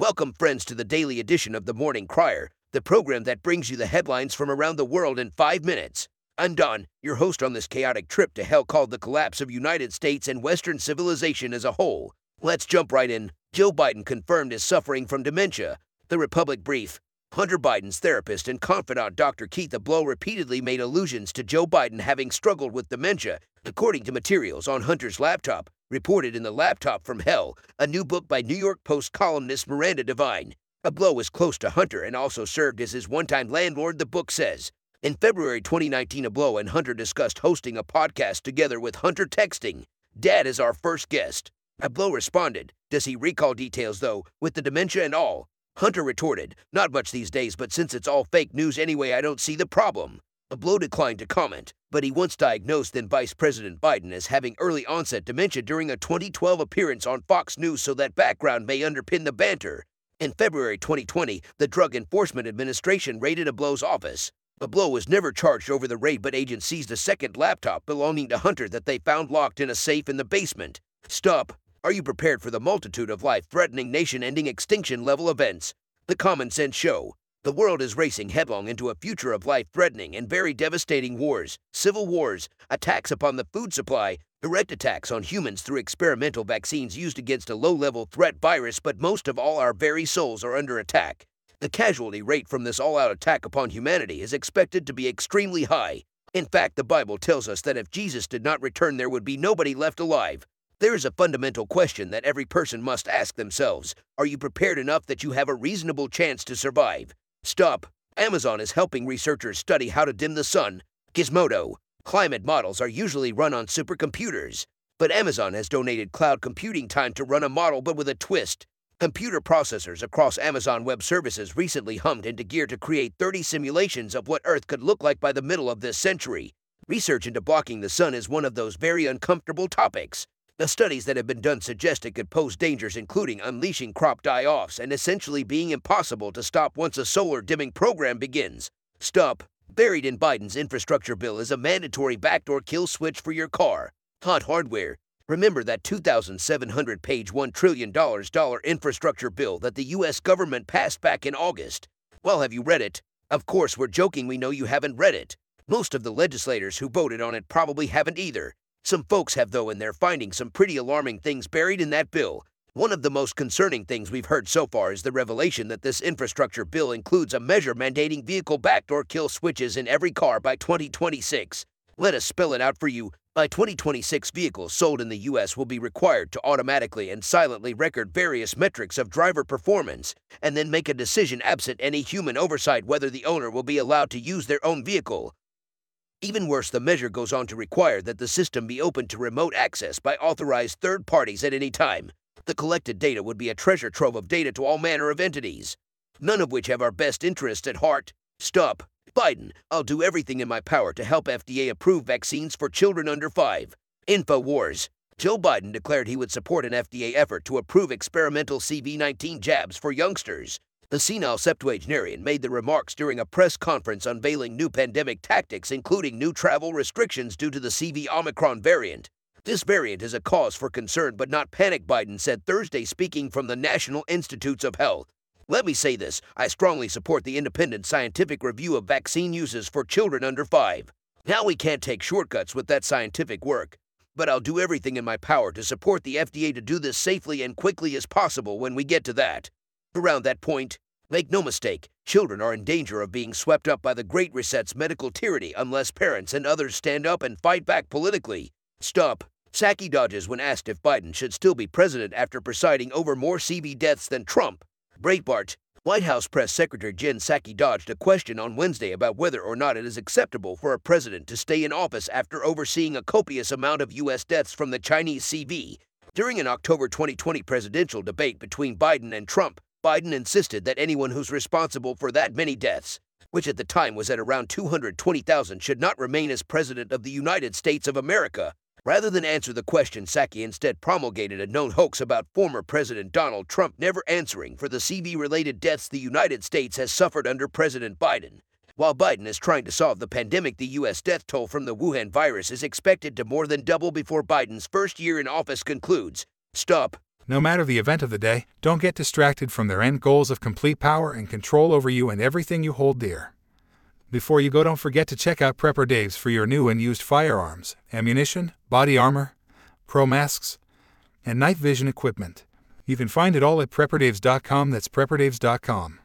Welcome, friends, to the daily edition of the Morning Crier, the program that brings you the headlines from around the world in five minutes. I'm Don, your host on this chaotic trip to hell called the collapse of United States and Western civilization as a whole. Let's jump right in. Joe Biden confirmed is suffering from dementia. The Republic Brief. Hunter Biden's therapist and confidant Dr. Keith Ablow repeatedly made allusions to Joe Biden having struggled with dementia, according to materials on Hunter's laptop, reported in The Laptop from Hell, a new book by New York Post columnist Miranda Devine. Ablow is close to Hunter and also served as his one time landlord, the book says. In February 2019, Ablow and Hunter discussed hosting a podcast together with Hunter texting, Dad is our first guest. Ablow responded, Does he recall details, though, with the dementia and all? Hunter retorted, Not much these days, but since it's all fake news anyway, I don't see the problem. Ablow declined to comment, but he once diagnosed then Vice President Biden as having early onset dementia during a 2012 appearance on Fox News, so that background may underpin the banter. In February 2020, the Drug Enforcement Administration raided Ablow's office. Ablow was never charged over the raid, but agents seized a second laptop belonging to Hunter that they found locked in a safe in the basement. Stop. Are you prepared for the multitude of life threatening, nation ending, extinction level events? The Common Sense Show. The world is racing headlong into a future of life threatening and very devastating wars, civil wars, attacks upon the food supply, direct attacks on humans through experimental vaccines used against a low level threat virus, but most of all, our very souls are under attack. The casualty rate from this all out attack upon humanity is expected to be extremely high. In fact, the Bible tells us that if Jesus did not return, there would be nobody left alive. There is a fundamental question that every person must ask themselves Are you prepared enough that you have a reasonable chance to survive? Stop. Amazon is helping researchers study how to dim the sun. Gizmodo. Climate models are usually run on supercomputers, but Amazon has donated cloud computing time to run a model but with a twist. Computer processors across Amazon Web Services recently hummed into gear to create 30 simulations of what Earth could look like by the middle of this century. Research into blocking the sun is one of those very uncomfortable topics. The studies that have been done suggest it could pose dangers including unleashing crop die-offs and essentially being impossible to stop once a solar dimming program begins. Stop. Buried in Biden's infrastructure bill is a mandatory backdoor kill switch for your car. Hot hardware. Remember that 2,700 page $1 trillion infrastructure bill that the U.S. government passed back in August? Well, have you read it? Of course, we're joking, we know you haven't read it. Most of the legislators who voted on it probably haven't either. Some folks have, though, and they're finding some pretty alarming things buried in that bill. One of the most concerning things we've heard so far is the revelation that this infrastructure bill includes a measure mandating vehicle backdoor kill switches in every car by 2026. Let us spell it out for you. By 2026, vehicles sold in the U.S. will be required to automatically and silently record various metrics of driver performance and then make a decision absent any human oversight whether the owner will be allowed to use their own vehicle. Even worse, the measure goes on to require that the system be open to remote access by authorized third parties at any time. The collected data would be a treasure trove of data to all manner of entities, none of which have our best interests at heart. Stop. Biden, I'll do everything in my power to help FDA approve vaccines for children under 5. InfoWars. Joe Biden declared he would support an FDA effort to approve experimental CV19 jabs for youngsters. The senile septuagenarian made the remarks during a press conference unveiling new pandemic tactics, including new travel restrictions due to the CV Omicron variant. This variant is a cause for concern, but not panic, Biden said Thursday, speaking from the National Institutes of Health. Let me say this I strongly support the independent scientific review of vaccine uses for children under 5. Now we can't take shortcuts with that scientific work, but I'll do everything in my power to support the FDA to do this safely and quickly as possible when we get to that. Around that point, make no mistake, children are in danger of being swept up by the Great Reset's medical tyranny unless parents and others stand up and fight back politically. Stop. Psaki dodges when asked if Biden should still be president after presiding over more CV deaths than Trump. Breitbart. White House Press Secretary Jen Psaki dodged a question on Wednesday about whether or not it is acceptable for a president to stay in office after overseeing a copious amount of U.S. deaths from the Chinese CV. During an October 2020 presidential debate between Biden and Trump, Biden insisted that anyone who's responsible for that many deaths, which at the time was at around 220,000, should not remain as President of the United States of America. Rather than answer the question, Psaki instead promulgated a known hoax about former President Donald Trump never answering for the CV related deaths the United States has suffered under President Biden. While Biden is trying to solve the pandemic, the U.S. death toll from the Wuhan virus is expected to more than double before Biden's first year in office concludes. Stop. No matter the event of the day, don't get distracted from their end goals of complete power and control over you and everything you hold dear. Before you go, don't forget to check out Prepper Dave's for your new and used firearms, ammunition, body armor, pro masks, and night vision equipment. You can find it all at prepperdaves.com. That's prepperdaves.com.